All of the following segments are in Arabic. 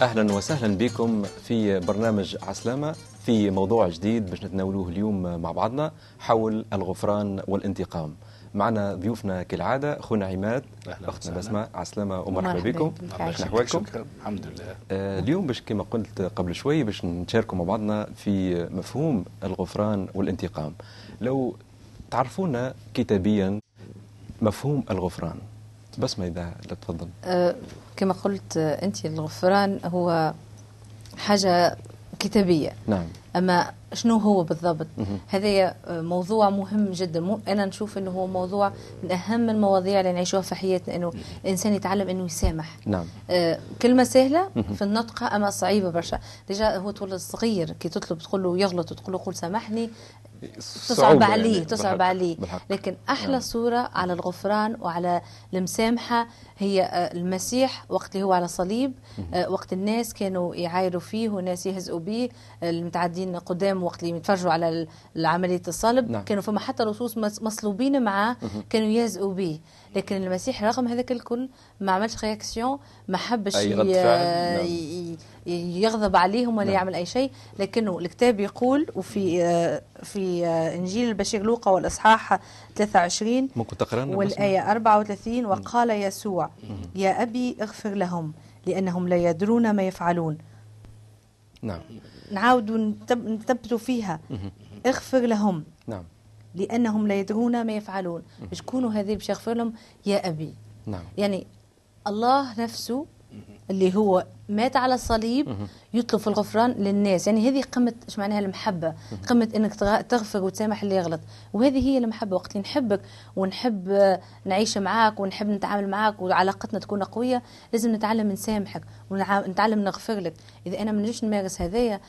أهلا وسهلا بكم في برنامج عسلامة في موضوع جديد باش نتناولوه اليوم مع بعضنا حول الغفران والانتقام. معنا ضيوفنا كالعادة اخونا عماد أختنا بسمة عسلامة ومرحبا بكم. شكرا أحوالكم؟ الحمد لله. آه اليوم باش كما قلت قبل شوي باش نشاركوا مع بعضنا في مفهوم الغفران والانتقام. لو تعرفونا كتابيا مفهوم الغفران. بسمه إذا لا تفضل. أه كما قلت أنت الغفران هو حاجة كتابية. نعم. أما شنو هو بالضبط. هذا موضوع مهم جدا مو أنا نشوف إنه هو موضوع من أهم المواضيع اللي نعيشوها في حياتنا إنه الإنسان يتعلم إنه يسامح نعم آه، كلمة سهلة مهم. في النطق أما صعيبة برشا ديجا هو تولد صغير كي تطلب تقول له يغلط وتقول له قول سامحني تصعب صعوبة عليه يعني، تصعب عليه. لكن أحلى نعم. صورة على الغفران وعلى المسامحة هي آه، المسيح وقت اللي هو على صليب آه، وقت الناس كانوا يعايروا فيه وناس يهزئوا به آه، المتعدين قدام وقت اللي يتفرجوا على عملية الصلب. نعم. كانوا فما حتى لصوص مصلوبين معاه. كانوا يهزئوا به. لكن المسيح رغم هذاك الكل ما عملش رياكسيون ما حبش نعم. يغضب عليهم ولا نعم. يعمل أي شيء. لكنه الكتاب يقول وفي آه، في آه، إنجيل البشير لوقا والإصحاح 23 ممكن تقرا؟ والآية 34 وقال يسوع يا أبي اغفر لهم لأنهم لا يدرون ما يفعلون. نعم. نعاود نثبتوا فيها. اغفر لهم. نعم. لأنهم لا يدرون ما يفعلون. شكونوا هذه باش يغفر لهم؟ يا أبي. نعم. يعني الله نفسه اللي هو مات على الصليب يطلب في الغفران للناس. يعني هذه قمة إيش معناها المحبة؟ قمة إنك تغ- تغفر وتسامح اللي يغلط. وهذه هي المحبة. وقت اللي نحبك ونحب نعيش معاك ونحب نتعامل معاك وعلاقتنا تكون قوية لازم نتعلم نسامحك ونتعلم نغفر لك. إذا أنا ما نجيش نمارس هذايا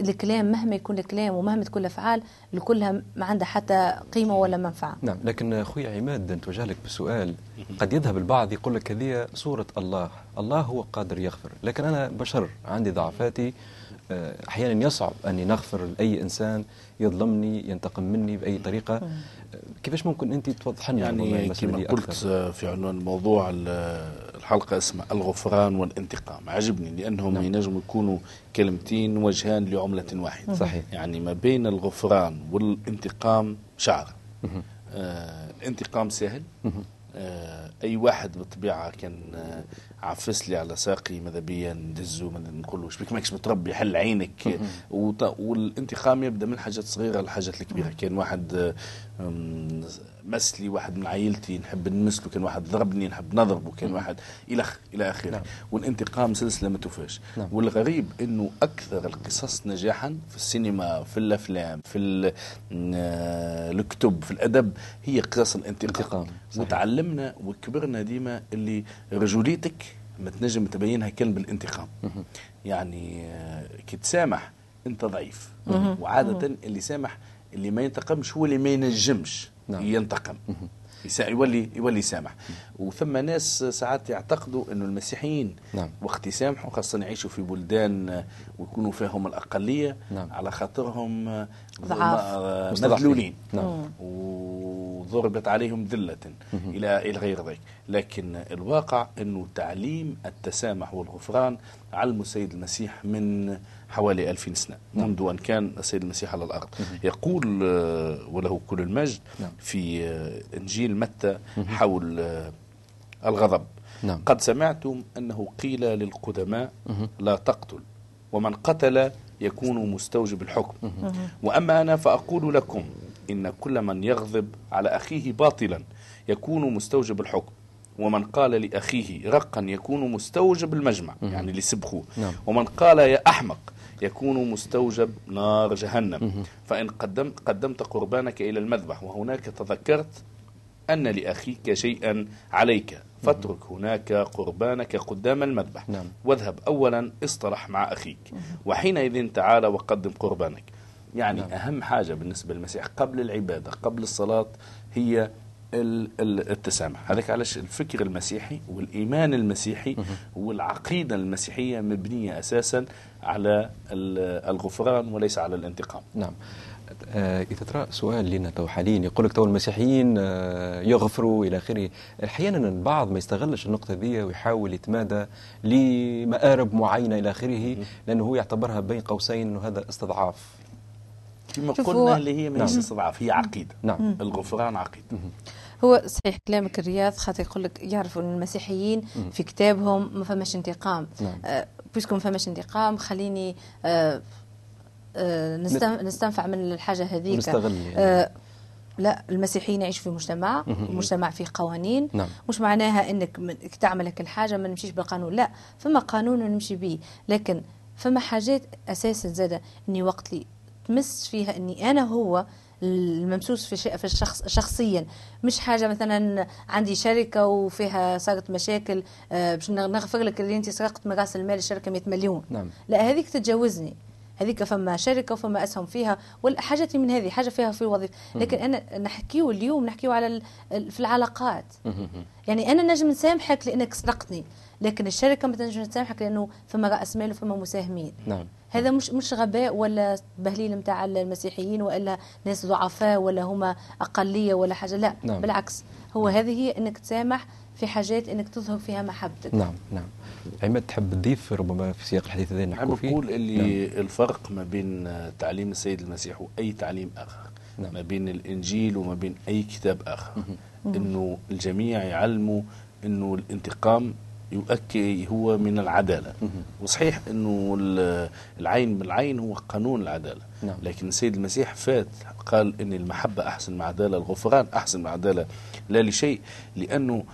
الكلام مهما يكون الكلام ومهما تكون الأفعال اللي كلها ما عندها حتى قيمة ولا منفعة. نعم لكن أخوي عماد نتوجه لك بسؤال. قد يذهب البعض يقول لك هذه صورة الله الله هو قادر يغفر لكن أنا بشر عندي ضعفاتي آه، أحيانا يصعب أني نغفر لأي إنسان يظلمني ينتقم مني بأي طريقة آه، كيفاش ممكن أنت توضح لنا يعني كما قلت أكثر؟ في عنوان الموضوع ال- الحلقة اسمها الغفران والانتقام عجبني لأنهم نعم. ينجموا يكونوا كلمتين وجهان لعملة واحدة صحيح. يعني ما بين الغفران والانتقام شعرة مهم. آه الانتقام سهل. آه أي واحد بالطبيعة كان آه عفس لي على ساقي ماذا بيا ندزو نقول له شبيك ماكش متربي حل عينك. والانتقام يبدأ من حاجات صغيرة للحاجات الكبيرة. كان واحد آه، مس لي واحد من عائلتي نحب نمسله كان واحد ضربني نحب نضربه كان واحد إلى إلى آخره. نعم. والانتقام سلسلة ما توفاش. نعم. والغريب إنه أكثر القصص نجاحا في السينما في الأفلام في ال- الكتب في الأدب هي قصص الانتقام. وتعلمنا وكبرنا ديما اللي رجوليتك ما تنجم تبينها كان بالانتقام. يعني آه، كي تسامح أنت ضعيف. وعادة اللي سامح اللي ما ينتقمش هو اللي ما ينجمش. نعم. ينتقم يولي يولي يسامح وثم ناس ساعات يعتقدوا إنه المسيحيين نعم. وقت يسامحوا خاصة يعيشوا في بلدان ويكونوا فيهم الأقلية نعم. على خاطرهم آه، ضعاف. آه،. مذلولين نعم. وضربت عليهم ذلة إلى إلى غير ذلك لكن الواقع أنه تعليم التسامح والغفران علم السيد المسيح من حوالي ألفين سنة منذ أن كان السيد المسيح على الأرض. يقول آه، وله كل المجد نعم. في آه، إنجيل متى حول آه، الغضب. نعم. قد سمعتم أنه قيل للقدماء لا تقتل ومن قتل يكون مستوجب الحكم. وأما أنا فأقول لكم إن كل من يغضب على أخيه باطلا يكون مستوجب الحكم ومن قال لأخيه رقا يكون مستوجب المجمع يعني اللي سبخوه نعم. ومن قال يا أحمق يكون مستوجب نار جهنم فإن قدمت, قدمت قربانك إلى المذبح وهناك تذكرت أن لأخيك شيئا عليك فاترك هناك قربانك قدام المذبح نعم. واذهب أولا اصطلح مع أخيك وحينئذ تعال وقدم قربانك يعني نعم. أهم حاجة بالنسبة للمسيح قبل العبادة قبل الصلاة هي التسامح. هذاك علاش الفكر المسيحي والإيمان المسيحي والعقيدة المسيحية مبنية أساسا على ال- الغفران وليس على الانتقام. نعم. آه، إذا ترى سؤال لنا تو حاليا يقول لك تو المسيحيين آه، يغفروا إلى آخره. أحيانا البعض ما يستغلش النقطة ذي ويحاول يتمادى لمآرب معينة إلى آخره لأنه هو يعتبرها بين قوسين إنه هذا استضعاف. كما قلنا اللي هي نعم. ماهيش استضعاف هي عقيدة. نعم. الغفران عقيدة. هو صحيح كلامك الرياض خاطر يقول لك يعرفوا إن المسيحيين في كتابهم ما فماش انتقام. نعم. آه بيسكم ما فماش انتقام خليني آه آه نستن- نستنفع من الحاجة هذيك. يعني. آه لا المسيحيين يعيشوا في مجتمع مجتمع فيه قوانين. نعم. مش معناها إنك تعمل هيك الحاجة ما نمشيش بالقانون. لا فما قانون نمشي به لكن فما حاجات أساسا زادة إني وقت لي تمس فيها إني أنا هو الممسوس في في الشخص شخصيا. مش حاجة مثلا عندي شركة وفيها صارت مشاكل آه، باش نغفر لك اللي أنت سرقت من رأس المال الشركة 100 مليون. نعم. لا هذيك تتجاوزني. هذيك فما شركه وفما أسهم فيها والحاجات من هذه حاجة فيها في الوظيفة. لكن أنا نحكيو اليوم نحكيو على في العلاقات. يعني أنا نجم نسامحك لأنك سرقتني لكن الشركة ما تنجم تسامحك لأنه فما رأس مال وفما مساهمين. نعم. هذا مش مش غباء ولا بهليل نتاع المسيحيين وإلا ناس ضعفاء ولا هما أقلية ولا حاجة لا. نعم. بالعكس هو هذه هي إنك تسامح في حاجات إنك تظهر فيها محبتك. نعم نعم. عماد تحب تضيف ربما في سياق الحديث نحكوا نحب فيه؟ نقول اللي نعم. الفرق ما بين تعليم السيد المسيح وأي تعليم آخر. نعم. ما بين الإنجيل وما بين أي كتاب آخر. إنه الجميع يعلموا إنه الانتقام يؤكد هو من العدالة. وصحيح إنه ال- العين بالعين هو قانون العدالة. نعم. لكن السيد المسيح فات قال إن المحبة أحسن من العدالة الغفران أحسن من العدالة لا لشيء لأنه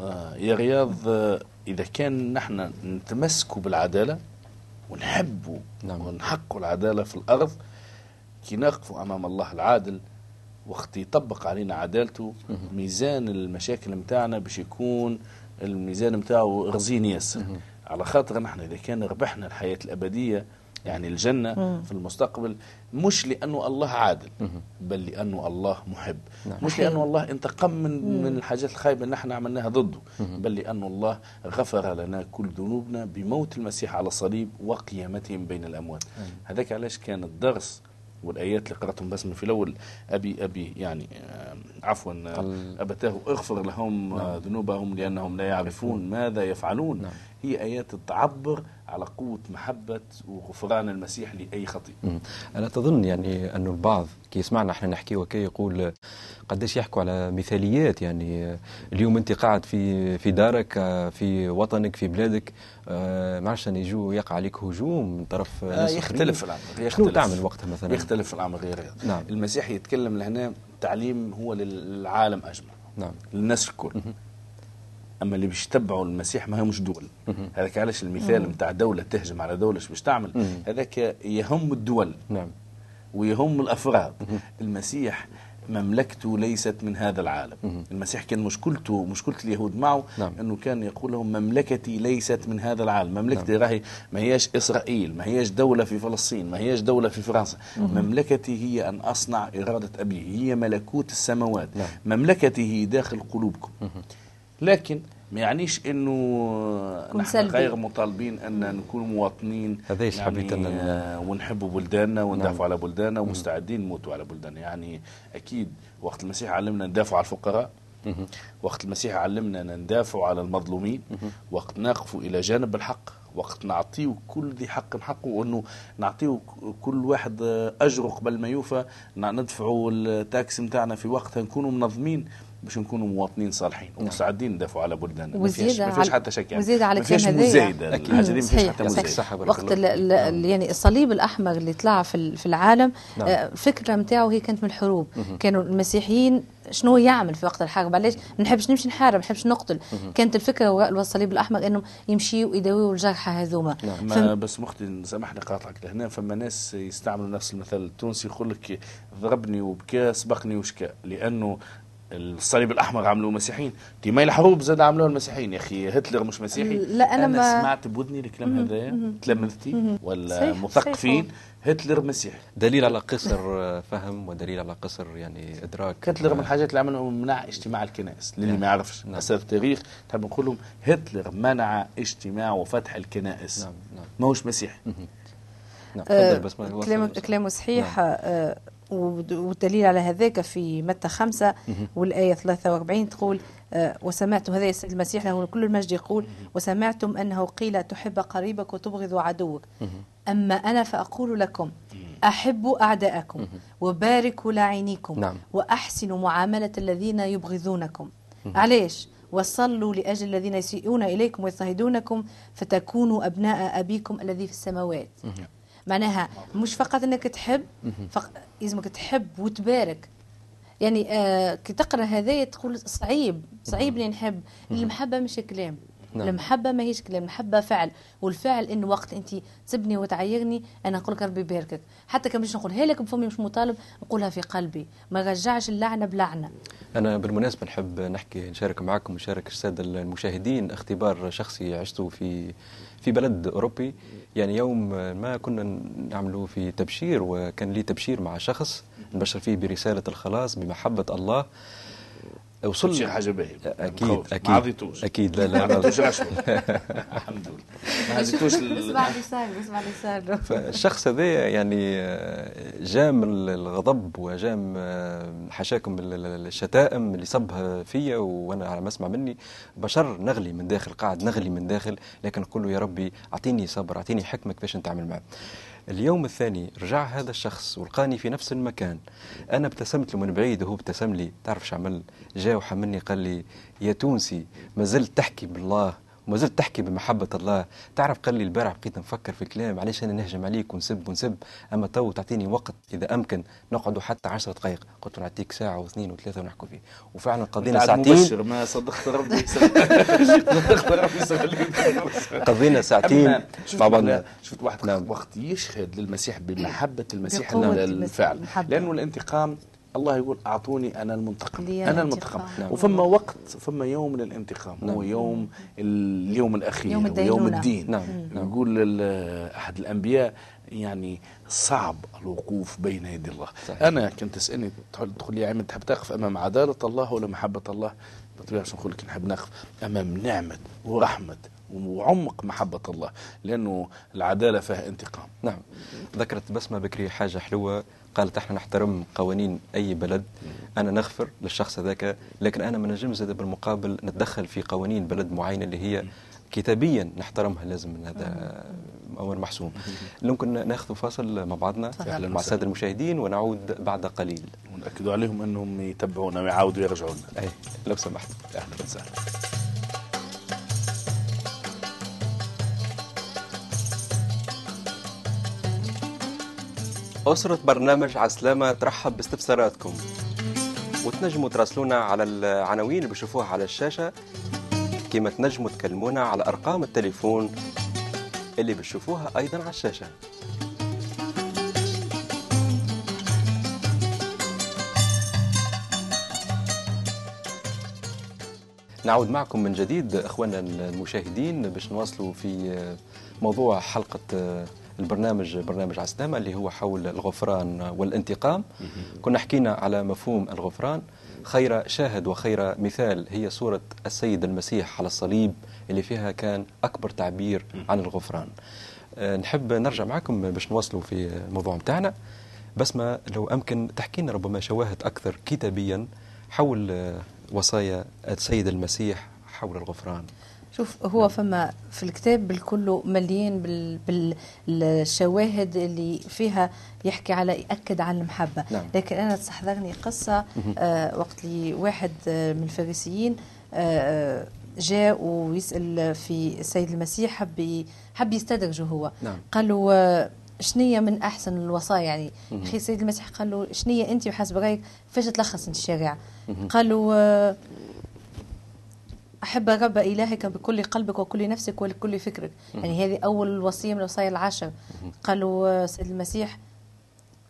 آه، يا رياض آه، إذا كان نحن نتمسك بالعدالة ونحبوا نعم. ونحقوا العدالة في الأرض كي نقفوا أمام الله العادل وقت يطبق علينا عدالته ميزان المشاكل متاعنا باش يكون الميزان متاعه رزين ياسر. على خاطر نحن إذا كان ربحنا الحياة الأبدية يعني الجنة في المستقبل مش لأنه الله عادل بل لأنه الله محب. نعم. مش لأنه الله انتقم من من الحاجات الخايبة اللي نحن عملناها ضده بل لأنه الله غفر لنا كل ذنوبنا بموت المسيح على الصليب وقيامته من بين الأموات. هذاك علاش كان الدرس والآيات اللي قرأتهم بس من في الأول أبي أبي يعني عفوا أبتاه اغفر لهم آه، ذنوبهم لأنهم لا يعرفون ماذا يفعلون. نعم. هي ايات تعبر على قوة محبة وغفران المسيح لأي خطيئه مم. ألا تظن يعني أن البعض كي يسمعنا إحنا نحكي وكي يقول قداش يحكوا على مثاليات يعني اليوم أنت قاعد في في دارك في وطنك في بلادك آه، ما عرفش أن يجوا يقع عليك هجوم من طرف آه ناس يختلف آخرين. الأمر شنو يختلف. تعمل وقتها مثلا؟ يختلف الأمر غير نعم. المسيح يتكلم لهنا تعليم هو للعالم اجمع نعم للناس الكل أما اللي باش يتبعوا المسيح ما همش دول. هذاك علاش المثال نتاع دولة تهجم على دولة شو باش تعمل؟ مم. هذاك يهم الدول. نعم. ويهم الأفراد. المسيح مملكته ليست من هذا العالم. المسيح كان مشكلته مشكلة اليهود معه نعم. إنه كان يقول لهم مملكتي ليست من هذا العالم. مملكتي راهي ما هياش إسرائيل ما هياش دولة في فلسطين ما هياش دولة في فرنسا. مملكتي هي أن أصنع إرادة أبي. هي ملكوت السماوات. نعم. مملكتي داخل قلوبكم. لكن ما يعنيش إنه نحن سلبي. غير مطالبين أن نكون مواطنين هذا حبيت أن- آه، ونحبوا بلداننا وندافعوا نعم. على بلداننا ومستعدين نموتوا على بلداننا. يعني أكيد وقت المسيح علمنا ندافعوا على الفقراء. وقت المسيح علمنا أن ندافعوا على المظلومين. وقت نقف إلى جانب الحق. وقت نعطيه كل ذي حق حقه وأنه نعطيه كل واحد أجره قبل ما يوفى. ندفعوا التاكس نتاعنا في وقتها نكونوا منظمين. باش نكونوا مواطنين صالحين ومستعدين ندافعوا على بلداننا. ما فيهاش ما حتى شك يعني. وزيادة على ما فيهاش. مزايدة. الحاجة دي ما فيهاش. حتى مزايدة. وقت الله ال- ال- فيك. ال- يعني الصليب الأحمر اللي طلع في في العالم نعم. آه، الفكرة نتاعو هي كانت من الحروب. كانوا المسيحيين شنو يعمل في وقت الحرب؟ علاش؟ ما نحبش نمشي نحارب ما نحبش نقتل. كانت الفكرة وراء الصليب الأحمر إنهم يمشيوا ويداويوا الجرحى هذوما. نعم. فم- بس مختي سامحني قاطعك لهنا. فما ناس يستعملوا نفس المثل التونسي يقول لك ضربني وبكى سبقني وشكى. لأنه الصليب الأحمر عملوه مسيحيين. ديما الحروب زاد عملوها المسيحيين. يا أخي هتلر مش مسيحي. لا، أنا أنا ما- سمعت بودني الكلام هذا تلمذتي ولا مثقفين. هتلر مسيحي. دليل على قصر آه، فهم ودليل على قصر يعني إدراك. هتلر من آه، الحاجات اللي عملوا منع اجتماع الكنائس. للي نعم. ما يعرفش نعم. أساس التاريخ. تحب نقول لهم هتلر منع اجتماع وفتح الكنائس. نعم نعم. ماهوش مسيحي. نعم آه، تفضل بس ما كلامه صحيح. آه، ود- والدليل على هذاك في متى خمسة والآية 43 تقول آه، وسمعت هذا السيد المسيح له كل المجد يقول وسمعتم أنه قيل تحب قريبك وتبغض عدوك. أما أنا فأقول لكم أحبوا أعداءكم وباركوا لاعينيكم نعم. وأحسنوا معاملة الذين يبغضونكم. علاش وصلوا لأجل الذين يسيئون إليكم ويضطهدونكم فتكونوا أبناء أبيكم الذي في السماوات. معناها مش فقط أنك تحب فق... لازمك تحب وتبارك. يعني آه كي تقرأ هذايا تقول صعيب صعيب اني نحب. المحبة مش كلام. نعم. المحبة ما هيش كلام المحبة فعل. والفعل انه وقت أنت تسبني وتعيرني أنا نقول لك ربي يباركك. حتى كان مش نقولها لك بفمي مش مطالب نقولها في قلبي. ما رجعش اللعنة بلعنة. أنا بالمناسبة نحب نحكي نشارك معكم ونشارك السادة المشاهدين اختبار شخصي عشته في في بلد أوروبي يعني يوم ما كنا نعمله في تبشير وكان لي تبشير مع شخص نبشر فيه برسالة الخلاص بمحبة الله. وصل شي حاجة باهيه أكيد مخوف. أكيد. ما عطيتوش أكيد. لا ما لا, لا. عطيتوش رشوه الحمد لله. ما عطيتوش ال- اسمع اللي صار اسمع اللي صار فالشخص هذا يعني آه، جام الغضب وجام آه، حشاكم ال- ال- الشتائم اللي صبها فيا وأنا على ما أسمع مني. بشر نغلي من داخل قاعد نغلي من داخل. لكن نقول له يا ربي أعطيني صبر أعطيني حكمة كيفاش نتعامل معه. اليوم الثاني رجع هذا الشخص ولقاني في نفس المكان. أنا ابتسمت له من بعيد وهو ابتسم لي. تعرف شو عمل؟ جاء وحملني قال لي يا تونسي ما زلت تحكي بالله. وما زلت تحكي بمحبة الله. تعرف قال لي البارح بقيت نفكر في كلام علاش أنا نهجم عليك ونسب ونسب؟ أما تو تعطيني وقت إذا أمكن نقعدوا حتى عشرة دقائق. قلت له نعطيك ساعة واثنين وثلاثة ونحكوا فيه. وفعلا قضينا ساعتين. مبشر ما صدقت ربي. صدقت ربي. قضينا ساعتين مع بعضنا شفت واحد نعم. وقت يشهد للمسيح بمحبة المسيح الفعل. لأنه الانتقام الله يقول أعطوني أنا المنتقم الانتقام. المنتقم نعم. وفما وقت فما يوم للانتقام نعم. هو يوم اليوم الأخير يوم ويوم الدينونة. الدين نعم. نعم. يقول ال- أحد الأنبياء يعني صعب الوقوف بين يدي الله صحيح. أنا كنت تسألني تقول لي يا عماد تحب تقف أمام عدالة الله ولا محبة الله بالطبيعة باش نقول لك نحب نقف أمام نعمة ورحمة وعمق محبة الله لأنه العدالة فيها انتقام. نعم. ذكرت بسمة بكري حاجة حلوة قالت إحنا نحترم قوانين أي بلد أنا نغفر للشخص هذاك لكن أنا ما نجمش زاد بالمقابل نتدخل في قوانين بلد معينة اللي هي كتابيا نحترمها لازم من هذا أمر محسوم. ممكن ناخذ فاصل مع بعضنا. مع السادة المشاهدين ونعود بعد قليل. ونأكدوا عليهم أنهم يتبعونا ويعاودوا يرجعوا لنا أي لو سمحت. أهلا وسهلا. أسرة برنامج عسلامة ترحب باستفساراتكم. وتنجموا تراسلونا على العناوين اللي بتشوفوها على الشاشة كما تنجموا تكلمونا على أرقام التليفون اللي بتشوفوها أيضا على الشاشة. نعود معكم من جديد اخواننا المشاهدين باش نواصلوا في موضوع حلقة البرنامج برنامج عسلامه اللي هو حول الغفران والانتقام. كنا حكينا على مفهوم الغفران. خير شاهد وخير مثال هي صورة السيد المسيح على الصليب اللي فيها كان أكبر تعبير عن الغفران. أه، نحب نرجع معكم باش نواصلوا في الموضوع متاعنا. ما لو أمكن تحكي لنا ربما شواهد أكثر كتابيا حول أه، وصايا السيد المسيح حول الغفران. شوف هو فما في الكتاب بالكل مليان بال بالشواهد اللي فيها يحكي على يأكد على المحبة. نعم. لكن أنا تستحضرني قصة آه وقت لي واحد آه من الفارسيين آه جاء ويسأل في السيد المسيح حب حب يستدرجه هو. نعم. قال له آه، شنية من أحسن الوصايا يعني؟ أخي السيد المسيح قال له شنية أنت وحسب رأيك فاش تلخص انت الشريعة قال له آه، أحب رب إلهك بكل قلبك وكل نفسك وكل فكرك. يعني هذه أول وصية من الوصايا العشر قالوا سيد المسيح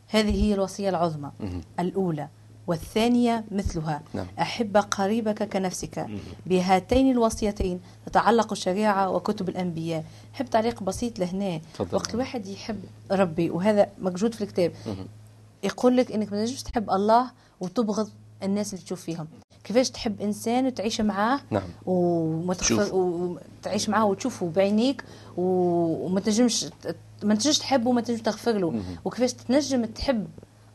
هذه هي الوصية العظمى. الأولى والثانية مثلها. نعم. أحب قريبك كنفسك. بهاتين الوصيتين تتعلق الشريعة وكتب الأنبياء. حب تعليق بسيط لهنا. تفضل. وقت الواحد يحب ربي وهذا موجود في الكتاب. يقول لك إنك ما تنجمش تحب الله وتبغض الناس اللي تشوف فيهم. كيفاش تحب إنسان وتعيش معاه نعم. وتعيش معاه وتشوفه بعينيك وما تنجمش ما تنجمش تحبه وما تنجمش تغفر له. وكيفاش تنجم تحب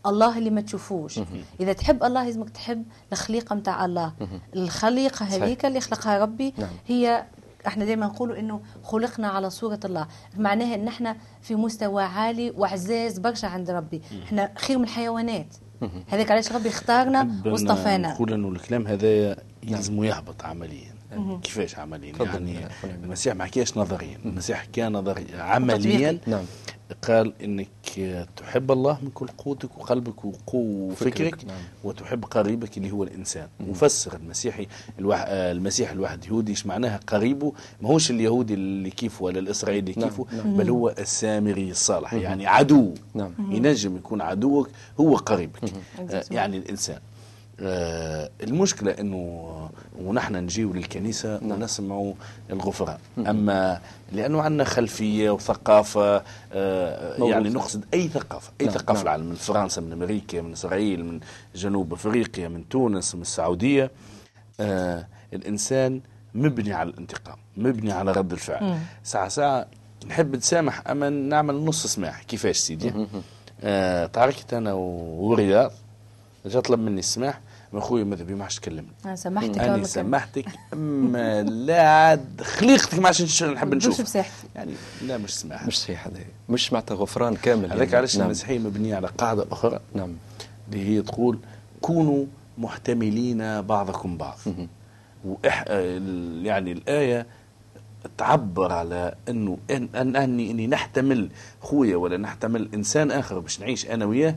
الله اللي ما تشوفوش. إذا تحب الله لازمك تحب الخليقة نتاع الله. الخليقة هذيك اللي خلقها ربي نعم. هي إحنا دائما نقولوا إنه خلقنا على صورة الله. معناها إن إحنا في مستوى عالي وعزاز برشا عند ربي. إحنا خير من الحيوانات. هذاك علاش ربي اختارنا واصطفانا. نقول إنه الكلام هذا يلزم يهبط عمليا. كيفاش عمليا؟ يعني عماد. المسيح ما حكاش نظريا. المسيح حكى نظريا عمليا. نعم. قال إنك تحب الله من كل قوتك وقلبك وفكرك نعم. وتحب قريبك اللي هو الإنسان. مفسر المسيحي الواحد المسيح الواحد يهودي إيش معناها؟ قريبه. ماهوش اليهودي اللي كيفه ولا الإسرائيلي اللي نعم، كيفه نعم. بل هو السامري الصالح يعني عدو. نعم. ينجم يكون عدوك هو قريبك. آه، يعني الإنسان. المشكلة إنه ونحن نجيو للكنيسة نعم. ونسمعوا الغفران أما لأنه عندنا خلفية وثقافة آه،. يعني نقصد أي ثقافة أي نعم، ثقافة نعم. العالم من فرنسا من أمريكا من إسرائيل من جنوب أفريقيا من تونس من السعودية. آه الإنسان مبني على الانتقام مبني على رد الفعل. ساعة ساعة نحب نسامح أما نعمل نص سماح. كيفاش سيدي؟ آه تعاركت أنا ورياض جا طلب مني السماح. من خويا ماذا بي ما عادش تكلمني أنا سامحتك أنا سامحتك أما لا عاد خليقتك ما عادش نحب نشوف. بساحتي. يعني لا مش سماح مش صحيح هذا. مش معناتها غفران كامل هذاك يعني. علاش نعم. المسيحيه مبنيه على قاعدة أخرى. نعم. اللي هي تقول كونوا محتملين بعضكم بعض. وإح... يعني الآية تعبر على إنه ان ان اني إني نحتمل خويا ولا نحتمل إنسان آخر باش نعيش أنا وياه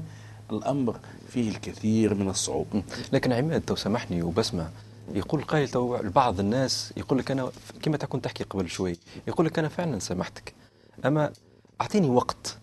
الأمر فيه الكثير من الصعوبة. لكن عماد تو سامحني وبسمع يقول قائل تو بعض الناس يقول لك أنا كما تكون تحكي قبل شوي يقول لك أنا فعلا سامحتك أما أعطيني وقت.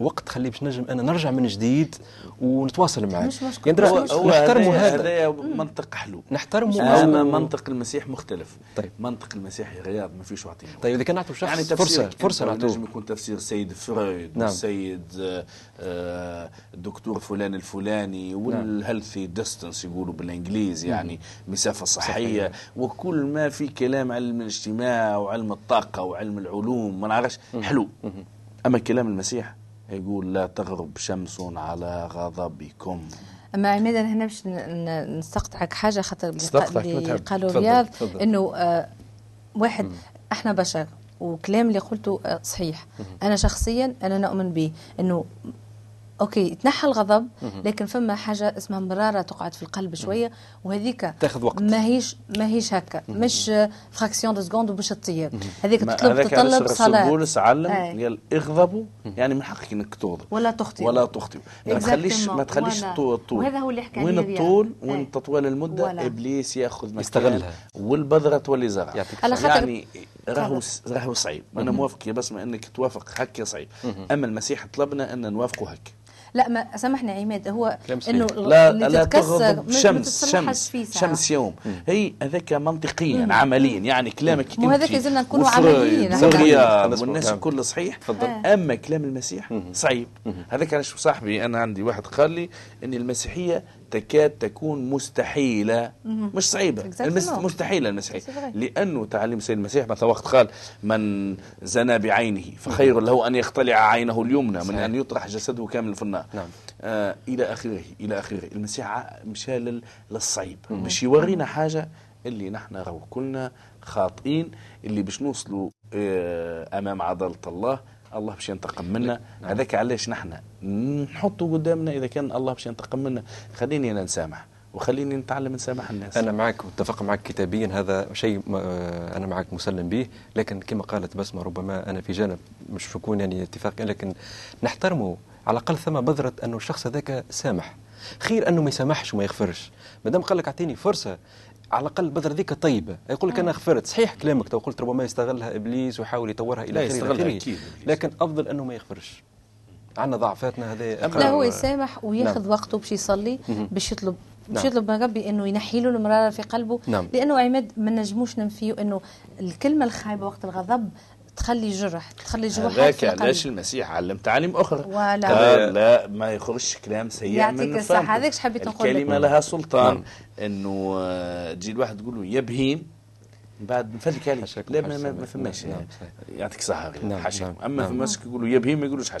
وقت خليه باش نجم أنا نرجع من جديد ونتواصل معك مش مشكلة. يعني نحترموا هذا هذا. منطق حلو. نحترموا أما منطق المسيح مختلف. طيب. منطق المسيح يا رياض ما فيش يعطينا طيب إذا كان نعطوا شخص يعني فرصه فرصة نجم نعطوه يكون تفسير سيد فرويد نعم. والسيد آه، آه، الدكتور فلان الفلاني وال healthy distance يقولوا بالإنجليزي يعني مسافة صحيه صحية. وكل ما في كلام علم الاجتماع وعلم الطاقة وعلم العلوم ما نعرفش. حلو. أما كلام المسيح يقول لا تغرب شمس على غضبكم أما عماد أنا هنا باش نستقطعك حاجة خاطر اللي. قالوا رياض. إنه آه واحد إحنا بشر وكلام اللي قلته آه صحيح أنا شخصيا أنا نؤمن به إنه أوكي يتنحى الغضب لكن فما حاجة اسمها مرارة تقعد في القلب شوية وهذيك تاخذ وقت. ما هيش ما هيش هكا. مش fraction de seconde وباش تطير هذيك تطلب تطلب الرسول صلاة. بولس علم. قال اغضبوا يعني من حقك إنك تغضب ولا تخطئ ولا تخطئ ما تخليش ما. تخليش. الطول وهذا هو اللي حكى وين. الطول. وين تطول المدة. إبليس يأخذ يستغلها. والبذرة تولي زرع يعني راهو راهو صعيب. أنا موافق يا بسمة إنك توافق هكا صعيب. أما المسيح طلبنا أن نوافقوا هكا. لا ما سامحني عماد هو. إنه لا لا تغضب. شمس شمس. شمس يوم. هي هذاك منطقيا عمليا. يعني كلامك مو هذاك لازمنا نكونوا عمليين. والناس. الكل صحيح. تفضل. أما كلام المسيح صعيب. هذاك علاش صاحبي أنا عندي واحد قال لي إن المسيحية تكاد تكون مستحيلة. مش صعيبة. Exactement. المس... مستحيلة المسيحيه C'est vrai. لأنه تعليم سيد المسيح مثلا وقت قال من زنى بعينه فخير له أن يقتلع عينه اليمنى من. أن يطرح جسده كامل في النار. نعم. آه إلى آخره إلى آخره. المسيح مشى لل- للصعيب. باش يورينا حاجة اللي نحن راهو كلنا خاطئين اللي باش نوصلوا آه أمام عداله الله. الله باش ينتقم منا. هذاك علاش نحن نحطوا قدامنا إذا كان الله باش ينتقم منا. خليني أنا نسامح وخليني نتعلم نسامح الناس. أنا معك متفق معك كتابيا. هذا شيء آه، أنا معك مسلم به. لكن كما قالت بسمة ربما أنا في جانب مش نكون يعني اتفاقيا لكن نحترمه. على الأقل ثم بذرة أنه الشخص هذاك سامح. خير أنه ما يسامحش وما يغفرش. ما دام قال لك أعطيني فرصة على الأقل بذره ذيك طيبه يقول لك أنا غفرت. صحيح كلامك. تو قلت ربما يستغلها إبليس ويحاول يطورها إلى آخره. لكن أفضل أنه ما يغفرش. عندنا ضعفاتنا هذا لا هو آه، يسامح وياخذ نعم. وقته باش يصلي باش يطلب باش نعم. يطلب من ربي إنه ينحي له المرارة في قلبه. نعم. لأنه عماد ما نجموش ننفيه إنه الكلمة الخايبة وقت الغضب تخلي جرح تخلي جروحات هذاك علاش المسيح علم تعاليم أخرى ولا. قال لا ما يخرجش كلام سيء يعطيك من الصحة. هذاك حبيت نقول لك. الكلمة لها سلطان نعم. إنه آه، تجي الواحد تقول له يا بهيم بعد نفدك عليك حشاك لا ما, ما. ما فماش نعم، صحيح. يعطيك صحة غير نعم، حشك نعم، أما نعم. في ماسك يقولوا يا بهيم ما يقولوش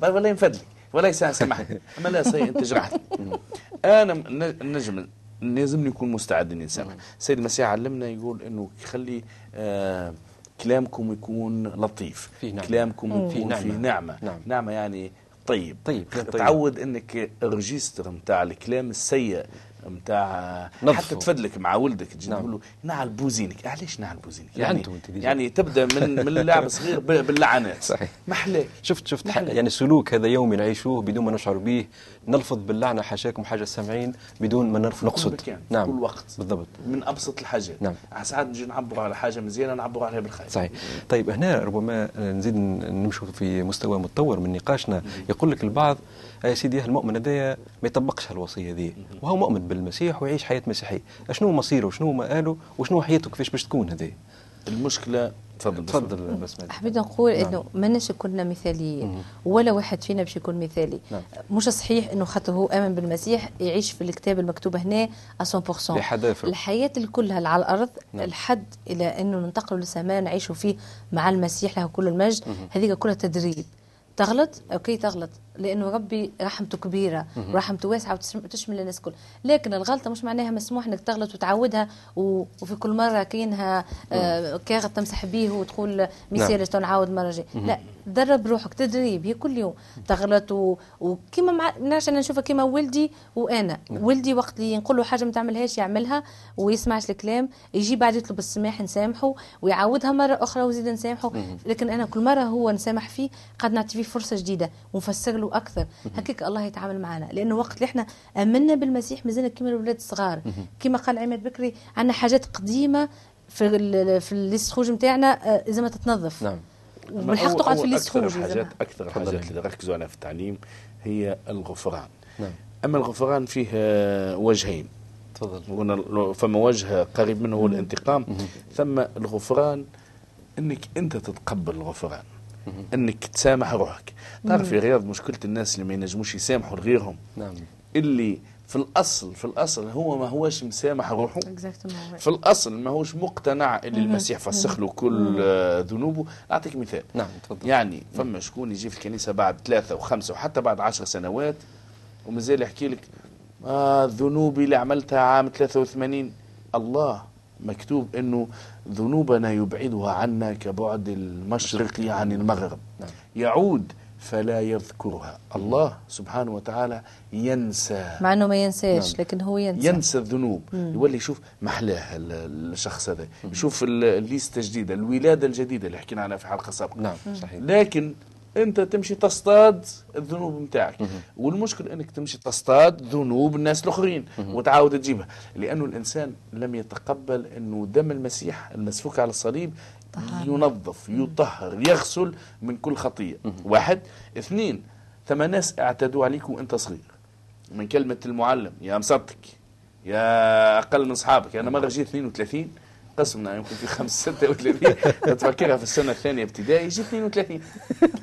بعد والله ينفدلك وليس سامحني أما لا سي أنت جرحتني أنا نجم لازم نكون مستعد إني نسامح السيد المسيح علمنا يقول إنه خلي آه كلامكم يكون لطيف فيه نعمة. كلامكم يكون فيه نعمة. نعمة نعم. نعمة يعني طيب طيب، طيب. تعود إنك ال registre نتاع الكلام السيء نتاع. حتى تفدلك مع ولدك تجي نعم. تقول له نعل بوزينك علاش نعل بوزينك أنت déjà. يعني تبدأ من من اللاعب صغير باللعنات صحيح. محلاك شفت شفت نحن. يعني سلوك هذا يومي نعيشوه بدون ما نشعر به نلفظ باللعنه حاشاكم حاجة سامعين بدون ما نقصد. في نعم. كل وقت. بالضبط. من أبسط الحاجات نعم. ساعات نجي نعبر على حاجة مزيانة نعبر عليها بالخير. صحيح. طيب هنا ربما نزيد نمشوا في مستوى متطور من نقاشنا. يقول لك البعض "آه يا سيدي المؤمن هذايا ما يطبقش هالوصية ذي. وهو مؤمن بالمسيح ويعيش حياة مسيحية. شنو مصيره؟ وشنو مآله؟ وشنو حياته؟ كيفاش باش تكون هذه؟ المشكلة تفضل تفضل بسمة حبيت نقول نعم. إنه ماناش كنا مثاليين ولا واحد فينا باش يكون مثالي. نعم. مش صحيح إنه خاطر هو آمن بالمسيح يعيش في الكتاب المكتوب هنا 100% بحذافيره. الحياة كلها على الأرض نعم. الحد إلى إنه ننتقلوا للسماء نعيشوا فيه مع المسيح له كل المجد. هذيك كلها تدريب. تغلط؟ okay تغلط. لأنه ربي رحمته كبيرة ورحمته واسعة وتشمل الناس الكل لكن الغلطة مش معناها مسموح إنك تغلط وتعودها. وفي كل مرة كاينه آه كاغط تمسح به وتقول مثال تو نعاود مرة جاية. لا. درب روحك تدريب. هي كل يوم تغلط و... وكيما مع... نعرفش أنا نشوفها كيما ولدي وأنا. ولدي وقت اللي نقول له حاجة ما تعملهاش يعملها ويسمعش الكلام يجي بعد يطلب السماح نسامحه ويعاودها مرة أخرى ويزيد نسامحه. لكن أنا كل مرة هو نسامح فيه قد نعطي فيه فرصة جديدة ونفسر له أكثر. هكاك الله يتعامل معنا. لأنه وقت اللي إحنا آمنا بالمسيح مازلنا كيما الاولاد الصغار. كيما قال عماد بكري عندنا حاجات قديمة في ال- في الليست خوج نتاعنا آه، لازم تتنظف. نعم. بالحق أول- تقعد في أول الليست أكثر لازم. أكثر. الحاجات اللي ركزوا عليها في التعليم هي الغفران. نعم. أما الغفران فيه آه، وجهين. تفضل. فما وجه قريب منه هو الانتقام. ثم الغفران إنك أنت تتقبل الغفران. إنك تسامح روحك. تعرف يا رياض مشكلة الناس اللي ما ينجموش يسامحوا لغيرهم. نعم. اللي في الأصل في الأصل هو ما هوش مسامح روحه. في الأصل ما هوش مقتنع اللي المسيح فسخ له كل ذنوبه. أعطيك مثال. نعم تفضل. يعني فما شكون يجي في الكنيسة بعد ثلاثة وخمسة وحتى بعد عشر سنوات ومازال يحكي لك آه ذنوبي اللي عملتها عام 83 الله مكتوب إنه ذنوبنا يبعدها عنا كبعد المشرق عن المغرب. نعم. يعود فلا يذكرها. الله سبحانه وتعالى ينسى. مع إنه ما ينساش نعم. لكن هو ينسى. ينسى الذنوب. يولي يشوف محلاه ال- الشخص هذا. يشوف ال- الليسته الجديدة الولادة الجديدة اللي حكينا عنها في حلقة سابقة. نعم. صحيح لكن انت تمشي تصطاد الذنوب نتاعك. والمشكل انك تمشي تصطاد ذنوب الناس الاخرين وتعاود تجيبها. لأنه الإنسان لم يتقبل أنه دم المسيح المسفوك على الصليب. ينظف يطهر يغسل من كل خطية. واحد. اثنين ثم ناس اعتدوا عليك وأنت صغير. من كلمة المعلم يا مسطك يا أقل من أصحابك أنا مرة جيت 32 قسمنا يمكن في 5 36 تفكرها في السنة الثانية ابتدائي جيت 32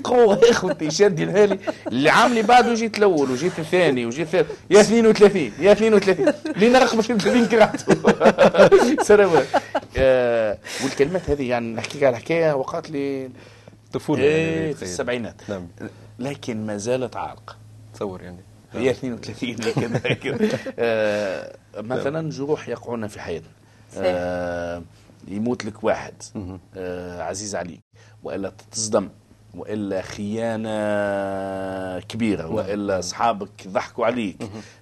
قوة يا اخوتي شادي الهالي؟ اللي عام اللي بعده جيت الأول وجيت الثاني وجيت الثالث. يا 32 يا 32 لينا رقم 32 كرهته. سنوات آه والكلمات هذه يعني نحكيك على حكايه وقعت لي طفولة إيه يعني في السبعينات. نعم. لكن ما زالت عالقة. تصور يعني. هي 32 لكن لكن آه مثلا جروح يقعون في حياتنا آه يموت لك واحد. آه عزيز عليك. وإلا تصدم وإلا خيانة كبيرة وإلا أصحابك ضحكوا عليك.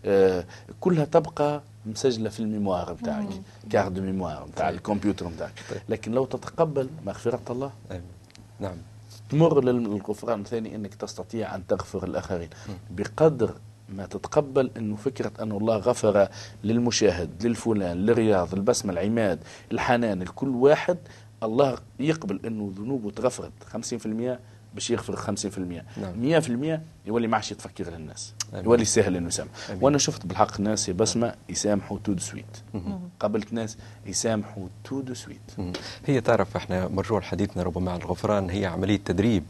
آه كلها تبقى مسجلة في الميموار بتاعك كارد ميموار بتاع طيب. الكمبيوتر بتاعك. طيب. لكن لو تتقبل مغفرة الله. نعم. تمر للغفران الثاني إنك تستطيع أن تغفر الآخرين. بقدر ما تتقبل إنه فكرة أن الله غفر للمشاهد للفلان للرياض البسمه العماد الحنان لكل واحد الله يقبل إنه ذنوبه تغفرت 50% باش يغفر 50% نعم. 100% يولي ما عادش يتفكر للناس آمين. يولي سهل إنه يسامح. وأنا شفت بالحق الناس يا بسمة يسامحوا tout de suite. قابلت ناس يسامحوا tout de suite. هي تعرف إحنا مرجوع حديثنا ربما عن الغفران هي عملية تدريب.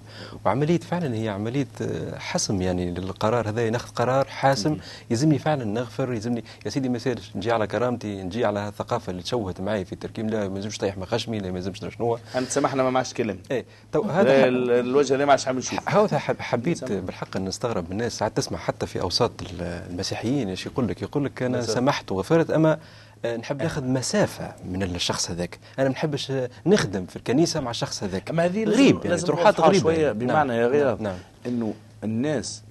وعملية فعلا هي عملية آه، حسم. يعني للقرار هذا ناخذ قرار حاسم. يلزمني فعلا نغفر يلزمني يا سيدي ما يسالش نجي على كرامتي نجي على الثقافه اللي تشوهت معي في التركيب. لا ما يلزمش طيح ما خشمي لا ما يلزمش شنو انا تسامحنا ما عادش تكلمت إيه تو هذا الوجه اللي ما عادش عم نشوف هذا حب حبيت. بالحق ان نستغرب من الناس ساعات تسمع حتى في أوساط ال- المسيحيين إيش يقول لك يقول لك أنا. سمحت وغفرت أما آه، نحب ناخذ مسافة من الشخص هذاك أنا ما نحبش آه، نخدم في الكنيسة مع الشخص هذاك أما هذه غريب يعني تروحات غريبه شوية يعني. بمعنى يا رياض نعم إنه الناس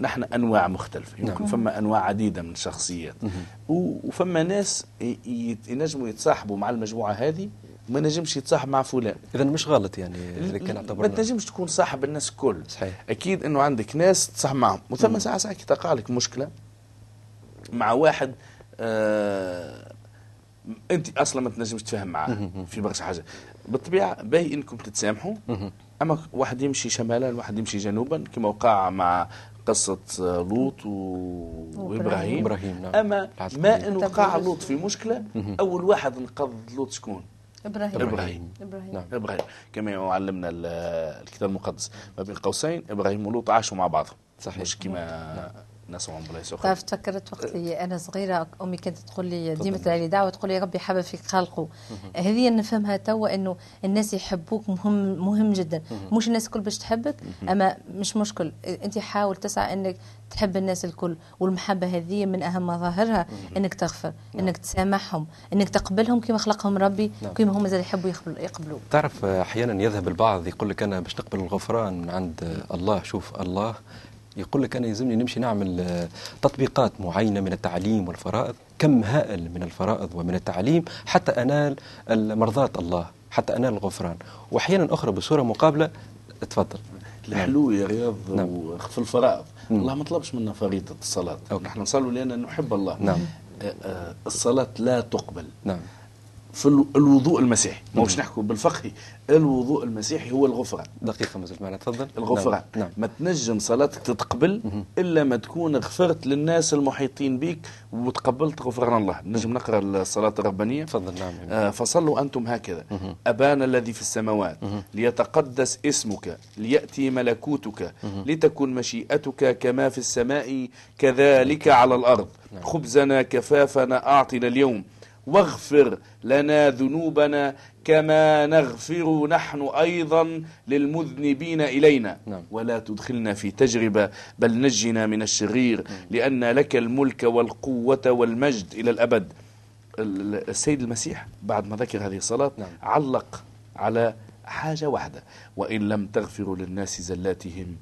نحن أنواع مختلفة يمكن نعم. فما أنواع عديدة من الشخصيات وفما ناس ينجموا يتصاحبوا مع المجموعة هذه وما نجمش يتصاحب مع فلان. اذا مش غلط يعني اللي كان ما تنجمش تكون صاحب الناس الكل صحيح. أكيد إنه عندك ناس تصاحب معهم. وثم ساعة ساعة كي تقع لك مشكلة مع واحد آه أنت أصلا ما تنجمش تفهم معاه في برشا حاجة. بالطبيعة باهي إنكم تتسامحوا. أما واحد يمشي شمالا واحد يمشي جنوبا كما وقع مع قصة آه، لوط و... وإبراهيم. إبراهيم، نعم. أما ما. إن وقع لوط في مشكلة أول واحد انقذ لوط شكون؟ إبراهيم إبراهيم. إبراهيم نعم. إبراهيم كما يعلمنا ال- الكتاب المقدس ما بين قوسين إبراهيم ولوط عاشوا مع بعض صحيح. مش كما ناس بلايص أخرى. تعرف تفكرت وقت اللي أنا صغيرة أمي كانت تقول لي ديما تدعي لي دعوة تقول لي ربي حبب فيك خلقه. هذه نفهمها توا إنه الناس يحبوك مهم مهم جدا. مش الناس الكل باش تحبك أما مش مشكل. أنت حاول تسعى إنك تحب الناس الكل والمحبة هذه من أهم مظاهرها. إنك تغفر إنك تسامحهم إنك تقبلهم كما خلقهم ربي نعم. كما هم زاد يحبوا يقبلوا تعرف أحيانا يذهب البعض يقول لك أنا باش نقبل الغفران من عند الله. شوف الله يقول لك أنا يلزمني نمشي نعمل آه، تطبيقات معينة من التعليم والفرائض. كم هائل من الفرائض ومن التعليم حتى أنال مرضاه الله حتى أنال الغفران. وأحيانا أخرى بصورة مقابلة تفضل. الحلو يا رياض نعم. في الفرائض. مم. الله ما طلبش منا فريضة الصلاة. أوكي. نحن نصلي لأن نحب الله. نعم. آه، آه، الصلاة لا تقبل. نعم. في الو- الوضوء المسيحي. ما باش نحكوا بالفقهي الوضوء المسيحي هو الغفران. دقيقة مازال معنا تفضل. الغفران. نعم, نعم. ما تنجم صلاتك تتقبل إلا ما تكون غفرت للناس المحيطين بك وتقبلت غفران الله. نجم نقرأ الصلاة الربانية. تفضل نعم. آه، فصلوا أنتم هكذا. أبانا الذي في السماوات. ليتقدس اسمك ليأتي ملكوتك لتكن مشيئتك كما في السماء كذلك على الأرض. خبزنا كفافنا أعطنا اليوم. واغفر لنا ذنوبنا كما نغفر نحن أيضا للمذنبين إلينا. نعم. ولا تدخلنا في تجربة بل نجنا من الشرير لأن لك الملك والقوة والمجد إلى الأبد. ال- السيد المسيح بعد ما ذكر هذه الصلاة نعم. علق على حاجة واحدة. وإن لم تغفروا للناس زلاتهم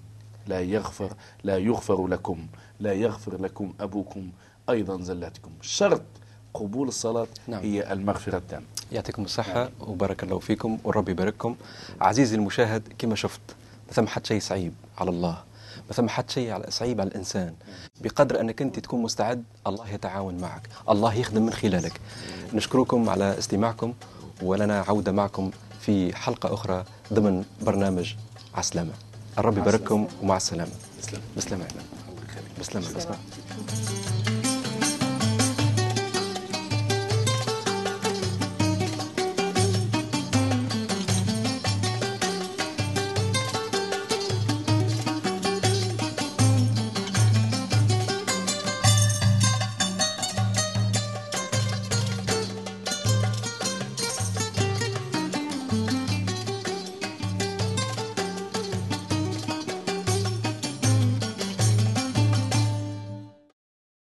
لا يغفر لا يغفر لكم لا يغفر لكم أبوكم أيضا زلاتكم. شرط قبول الصلاة نعم. هي المغفرة التامة يعطيكم الصحة وبارك الله فيكم والرب يبارككم عزيزي المشاهد كما شفت ما ثم حد شيء صعيب على الله. ما ثم حد شيء على صعيب على الإنسان. بقدر أنك أنت تكون مستعد الله يتعاون معك. الله يخدم من خلالك. نشكركم على استماعكم ولنا عودة معكم في حلقة أخرى ضمن برنامج عسلامة. الرب يبارككم ومع السلامة. بسلام بسلامة. بسلامة. بسلامة.